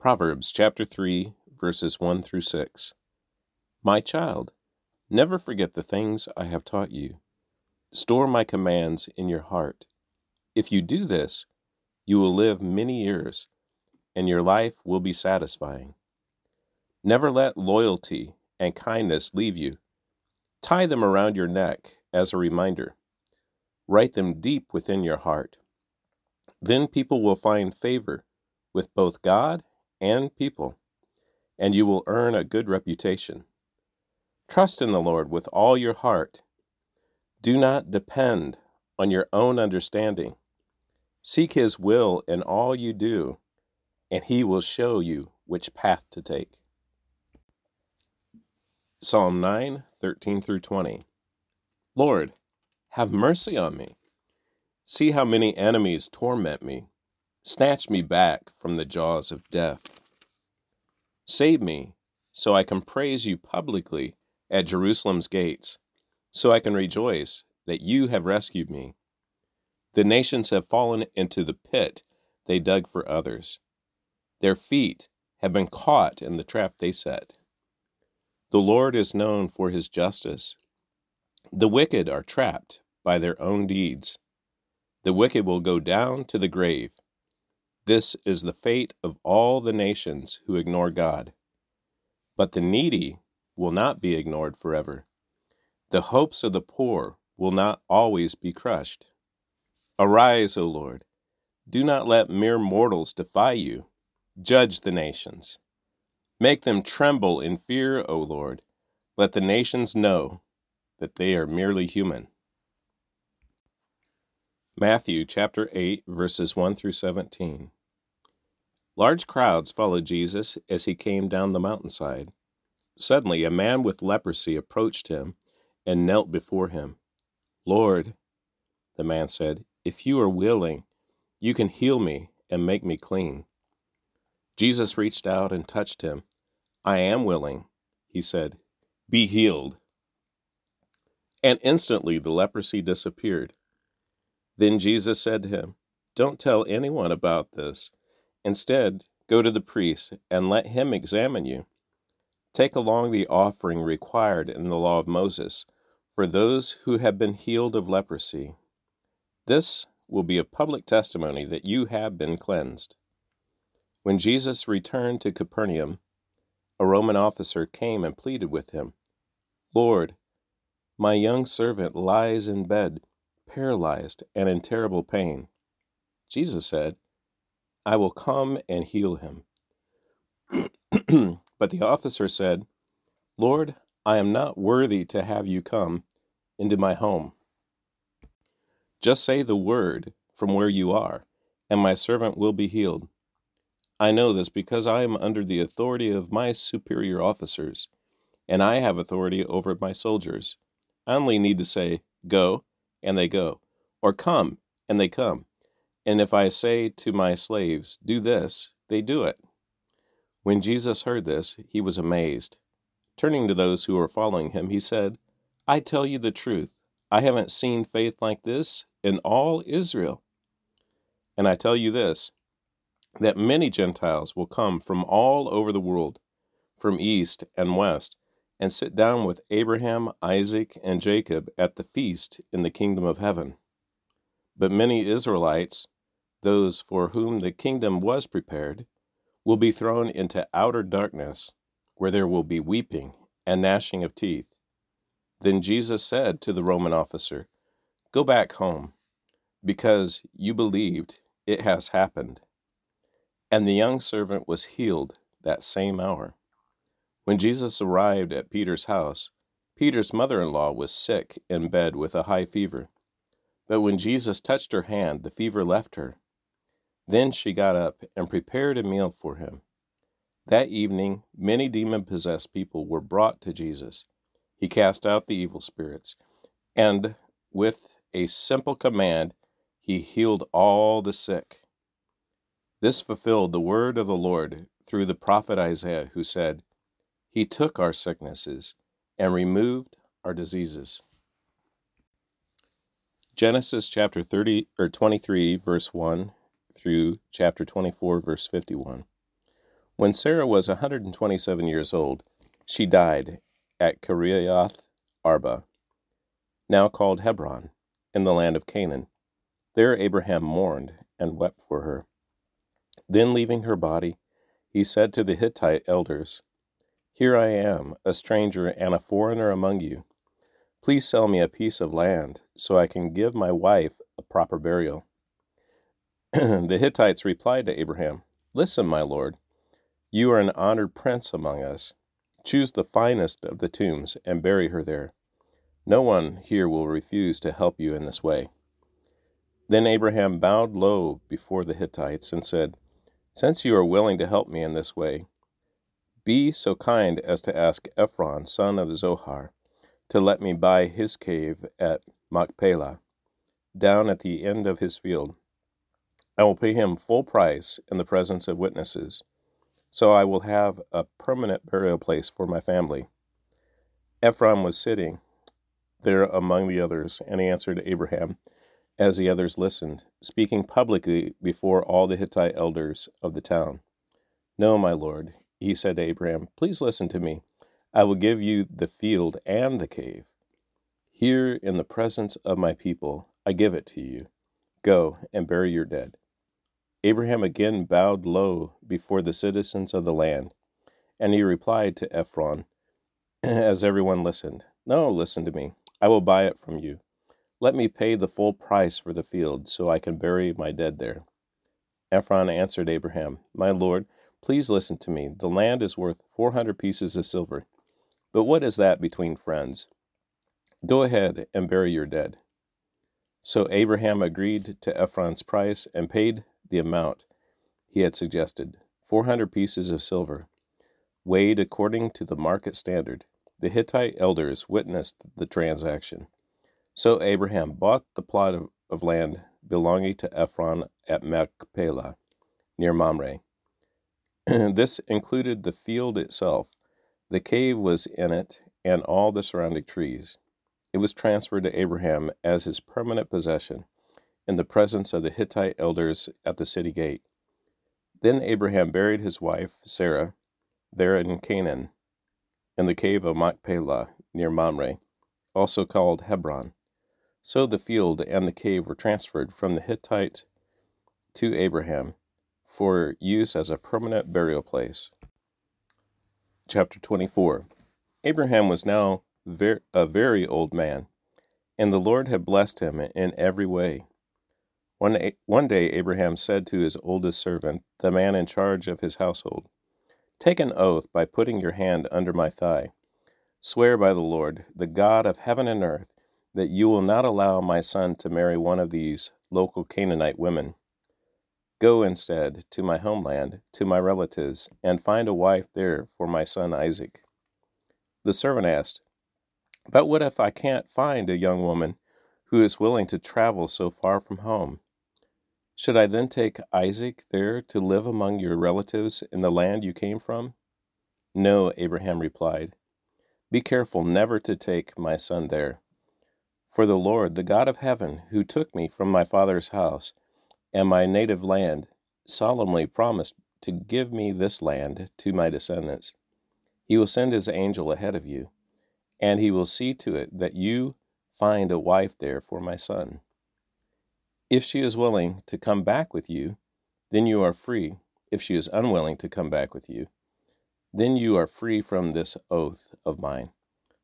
Proverbs chapter 3, verses 1 through 6. My child, never forget the things I have taught you. Store my commands in your heart. If you do this, you will live many years, and your life will be satisfying. Never let loyalty and kindness leave you. Tie them around your neck as a reminder. Write them deep within your heart. Then people will find favor with both God and people, and you will earn a good reputation. Trust in the Lord with all your heart. Do not depend on your own understanding. Seek His will in all you do, and He will show you which path to take. Psalm 9, 13 through 20. Lord, have mercy on me. See how many enemies torment me. Snatch me back from the jaws of death. Save me, so I can praise you publicly at Jerusalem's gates, so I can rejoice that you have rescued me. The nations have fallen into the pit they dug for others. Their feet have been caught in the trap they set. The Lord is known for his justice. The wicked are trapped by their own deeds. The wicked will go down to the grave. This is the fate of all the nations who ignore God. But the needy will not be ignored forever. The hopes of the poor will not always be crushed. Arise, O Lord. Do not let mere mortals defy you. Judge the nations. Make them tremble in fear, O Lord. Let the nations know that they are merely human. Matthew chapter 8 verses 1 through 17. Large crowds followed Jesus as he came down the mountainside. Suddenly, a man with leprosy approached him and knelt before him. Lord, the man said, if you are willing, you can heal me and make me clean. Jesus reached out and touched him. I am willing, he said. Be healed. And instantly the leprosy disappeared. Then Jesus said to him, Don't tell anyone about this Instead, go to the priest and let him examine you. Take along the offering required in the law of Moses for those who have been healed of leprosy. This will be a public testimony that you have been cleansed. When Jesus returned to Capernaum, a Roman officer came and pleaded with him Lord, my young servant lies in bed, paralyzed and in terrible pain. Jesus said, I will come and heal him. but the officer said, Lord, I am not worthy to have you come into my home. Just say the word from where you are, and my servant will be healed. I know this because I am under the authority of my superior officers, and I have authority over my soldiers. I only need to say, Go, and they go, or Come, and they come. And if I say to my slaves, Do this, they do it. When Jesus heard this, he was amazed. Turning to those who were following him, he said, I tell you the truth. I haven't seen faith like this in all Israel. And I tell you this that many Gentiles will come from all over the world, from east and west, and sit down with Abraham, Isaac, and Jacob at the feast in the kingdom of heaven. But many Israelites, those for whom the kingdom was prepared, will be thrown into outer darkness, where there will be weeping and gnashing of teeth. Then Jesus said to the Roman officer, Go back home, because you believed it has happened. And the young servant was healed that same hour. When Jesus arrived at Peter's house, Peter's mother in law was sick in bed with a high fever. But when Jesus touched her hand, the fever left her. Then she got up and prepared a meal for him. That evening, many demon possessed people were brought to Jesus. He cast out the evil spirits, and with a simple command, he healed all the sick. This fulfilled the word of the Lord through the prophet Isaiah, who said, He took our sicknesses and removed our diseases. Genesis chapter 30 or 23 verse 1 through chapter 24 verse 51. When Sarah was a 127 years old, she died at Kiriath Arba, now called Hebron, in the land of Canaan. There Abraham mourned and wept for her. Then, leaving her body, he said to the Hittite elders, Here I am, a stranger and a foreigner among you. Please sell me a piece of land so I can give my wife a proper burial. the Hittites replied to Abraham, Listen, my lord, you are an honored prince among us. Choose the finest of the tombs and bury her there. No one here will refuse to help you in this way. Then Abraham bowed low before the Hittites and said, Since you are willing to help me in this way, be so kind as to ask Ephron, son of Zohar, to let me buy his cave at Machpelah, down at the end of his field. I will pay him full price in the presence of witnesses, so I will have a permanent burial place for my family. Ephron was sitting there among the others, and he answered Abraham as the others listened, speaking publicly before all the Hittite elders of the town. No, my lord, he said to Abraham, please listen to me. I will give you the field and the cave. Here in the presence of my people, I give it to you. Go and bury your dead. Abraham again bowed low before the citizens of the land, and he replied to Ephron, as everyone listened, No, listen to me. I will buy it from you. Let me pay the full price for the field, so I can bury my dead there. Ephron answered Abraham, My lord, please listen to me. The land is worth four hundred pieces of silver. But what is that between friends? Go ahead and bury your dead. So Abraham agreed to Ephron's price and paid the amount he had suggested 400 pieces of silver, weighed according to the market standard. The Hittite elders witnessed the transaction. So Abraham bought the plot of, of land belonging to Ephron at Machpelah, near Mamre. this included the field itself the cave was in it and all the surrounding trees. It was transferred to Abraham as his permanent possession in the presence of the Hittite elders at the city gate. Then Abraham buried his wife, Sarah, there in Canaan, in the cave of Machpelah near Mamre, also called Hebron. So the field and the cave were transferred from the Hittite to Abraham for use as a permanent burial place chapter 24. Abraham was now ver- a very old man, and the Lord had blessed him in every way. One, one day, Abraham said to his oldest servant, the man in charge of his household, Take an oath by putting your hand under my thigh. Swear by the Lord, the God of heaven and earth, that you will not allow my son to marry one of these local Canaanite women. Go instead to my homeland, to my relatives, and find a wife there for my son Isaac. The servant asked, But what if I can't find a young woman who is willing to travel so far from home? Should I then take Isaac there to live among your relatives in the land you came from? No, Abraham replied. Be careful never to take my son there. For the Lord, the God of heaven, who took me from my father's house, and my native land, solemnly promised to give me this land to my descendants. He will send his angel ahead of you, and he will see to it that you find a wife there for my son. If she is willing to come back with you, then you are free. If she is unwilling to come back with you, then you are free from this oath of mine.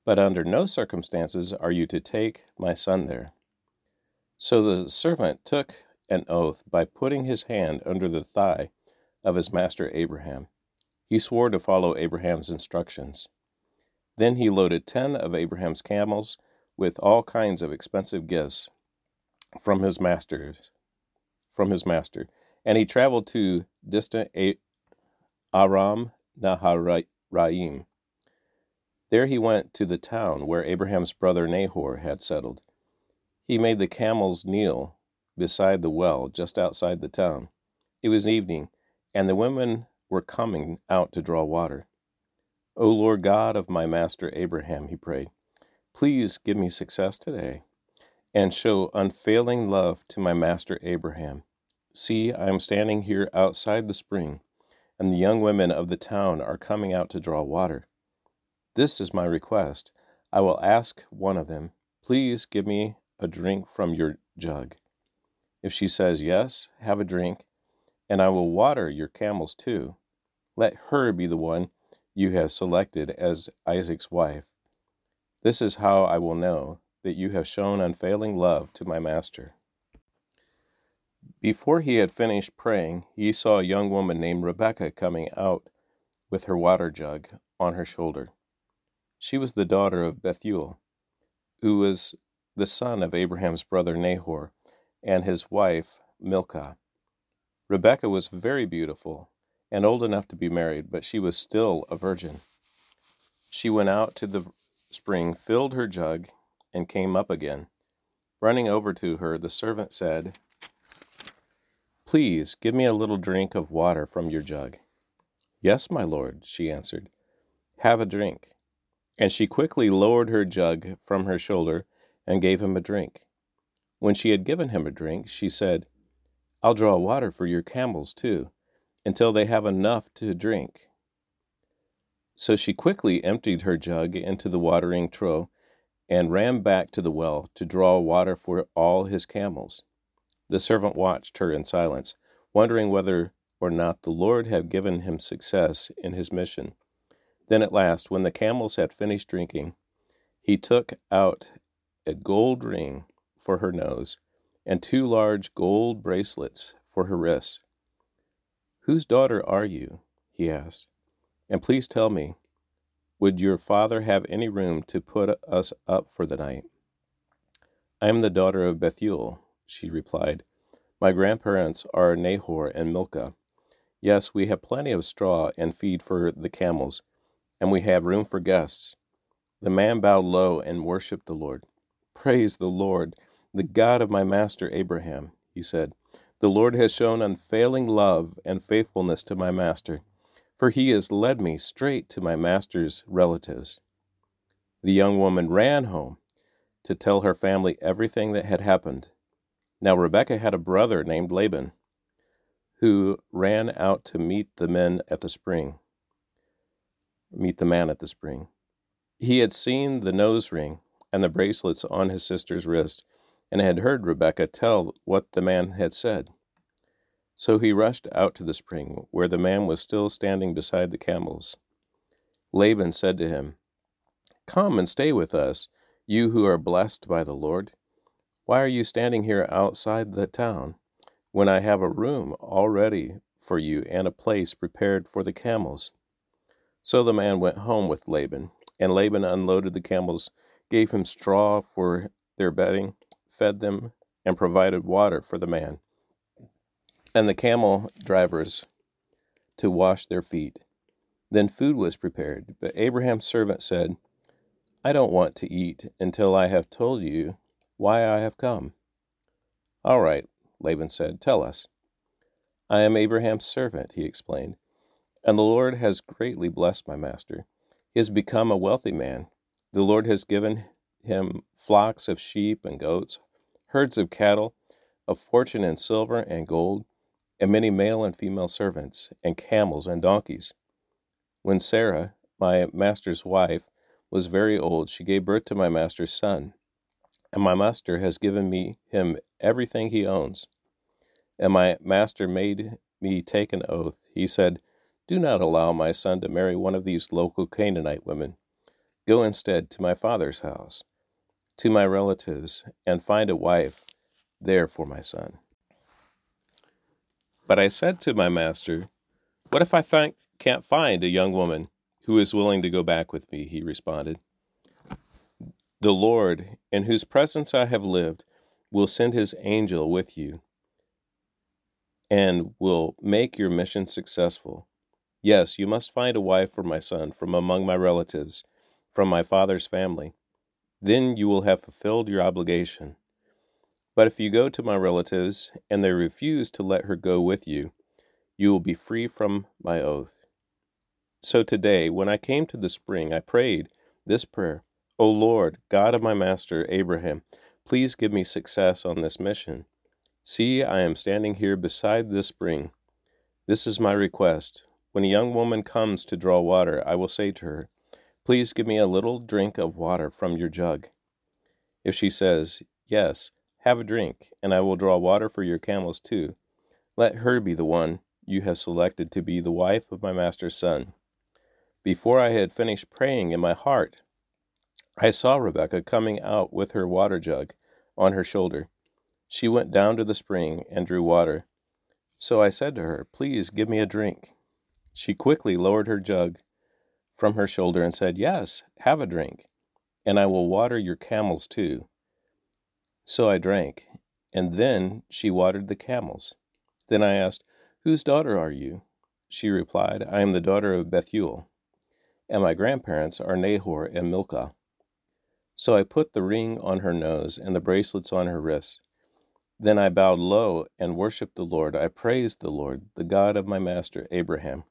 But under no circumstances are you to take my son there. So the servant took an oath by putting his hand under the thigh of his master Abraham. He swore to follow Abraham's instructions. Then he loaded ten of Abraham's camels with all kinds of expensive gifts from his masters, from his master, and he traveled to distant Aram Naharaim. There he went to the town where Abraham's brother Nahor had settled. He made the camels kneel beside the well just outside the town. It was evening, and the women were coming out to draw water. O Lord God of my master Abraham, he prayed, please give me success today and show unfailing love to my master Abraham. See, I am standing here outside the spring, and the young women of the town are coming out to draw water. This is my request. I will ask one of them, Please give me a drink from your jug. If she says yes, have a drink, and I will water your camels too. Let her be the one you have selected as Isaac's wife. This is how I will know that you have shown unfailing love to my master. Before he had finished praying, he saw a young woman named Rebekah coming out with her water jug on her shoulder. She was the daughter of Bethuel, who was the son of Abraham's brother Nahor, and his wife Milcah. Rebekah was very beautiful and old enough to be married, but she was still a virgin. She went out to the spring, filled her jug, and came up again. Running over to her, the servant said, Please give me a little drink of water from your jug. Yes, my lord, she answered. Have a drink. And she quickly lowered her jug from her shoulder and gave him a drink. When she had given him a drink, she said, I'll draw water for your camels too, until they have enough to drink. So she quickly emptied her jug into the watering trough and ran back to the well to draw water for all his camels. The servant watched her in silence, wondering whether or not the Lord had given him success in his mission. Then at last, when the camels had finished drinking, he took out a gold ring for her nose and two large gold bracelets for her wrists. Whose daughter are you? he asked. And please tell me, would your father have any room to put us up for the night? I am the daughter of Bethuel, she replied. My grandparents are Nahor and Milcah. Yes, we have plenty of straw and feed for the camels, and we have room for guests. The man bowed low and worshipped the Lord. Praise the Lord, the God of my master Abraham, he said. The Lord has shown unfailing love and faithfulness to my master, for he has led me straight to my master's relatives. The young woman ran home to tell her family everything that had happened. Now Rebekah had a brother named Laban, who ran out to meet the men at the spring. Meet the man at the spring. He had seen the nose ring and the bracelets on his sister's wrist, and had heard Rebekah tell what the man had said. So he rushed out to the spring, where the man was still standing beside the camels. Laban said to him, Come and stay with us, you who are blessed by the Lord. Why are you standing here outside the town, when I have a room all ready for you and a place prepared for the camels? So the man went home with Laban, and Laban unloaded the camels, gave him straw for their bedding, fed them, and provided water for the man and the camel drivers to wash their feet. Then food was prepared, but Abraham's servant said, I don't want to eat until I have told you why I have come. All right, Laban said, tell us. I am Abraham's servant, he explained, and the Lord has greatly blessed my master. He has become a wealthy man. The Lord has given him flocks of sheep and goats, herds of cattle, a fortune in silver and gold, and many male and female servants, and camels and donkeys. When Sarah, my master's wife, was very old, she gave birth to my master's son. And my master has given me him everything he owns. And my master made me take an oath. He said, Do not allow my son to marry one of these local Canaanite women. Go instead to my father's house, to my relatives, and find a wife there for my son. But I said to my master, What if I find, can't find a young woman who is willing to go back with me? He responded. The Lord, in whose presence I have lived, will send his angel with you and will make your mission successful. Yes, you must find a wife for my son from among my relatives, from my father's family. Then you will have fulfilled your obligation. But if you go to my relatives and they refuse to let her go with you, you will be free from my oath. So today, when I came to the spring, I prayed this prayer O Lord, God of my master Abraham, please give me success on this mission. See, I am standing here beside this spring. This is my request. When a young woman comes to draw water, I will say to her, Please give me a little drink of water from your jug. If she says, Yes, have a drink, and I will draw water for your camels too, let her be the one you have selected to be the wife of my master's son. Before I had finished praying in my heart, I saw Rebekah coming out with her water jug on her shoulder. She went down to the spring and drew water. So I said to her, Please give me a drink. She quickly lowered her jug from her shoulder and said, Yes, have a drink, and I will water your camels too. So I drank, and then she watered the camels. Then I asked, Whose daughter are you? She replied, I am the daughter of Bethuel, and my grandparents are Nahor and Milcah. So I put the ring on her nose and the bracelets on her wrists. Then I bowed low and worshipped the Lord. I praised the Lord, the God of my master Abraham,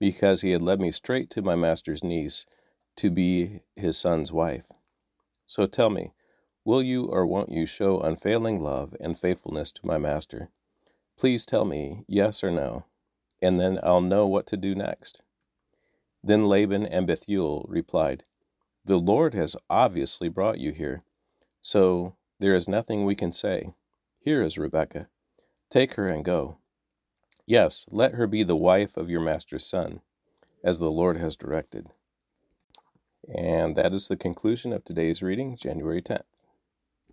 because he had led me straight to my master's niece to be his son's wife. So tell me, will you or won't you show unfailing love and faithfulness to my master? Please tell me yes or no, and then I'll know what to do next. Then Laban and Bethuel replied, The Lord has obviously brought you here, so there is nothing we can say. Here is Rebekah. Take her and go. Yes, let her be the wife of your master's son, as the Lord has directed. And that is the conclusion of today's reading, January 10th.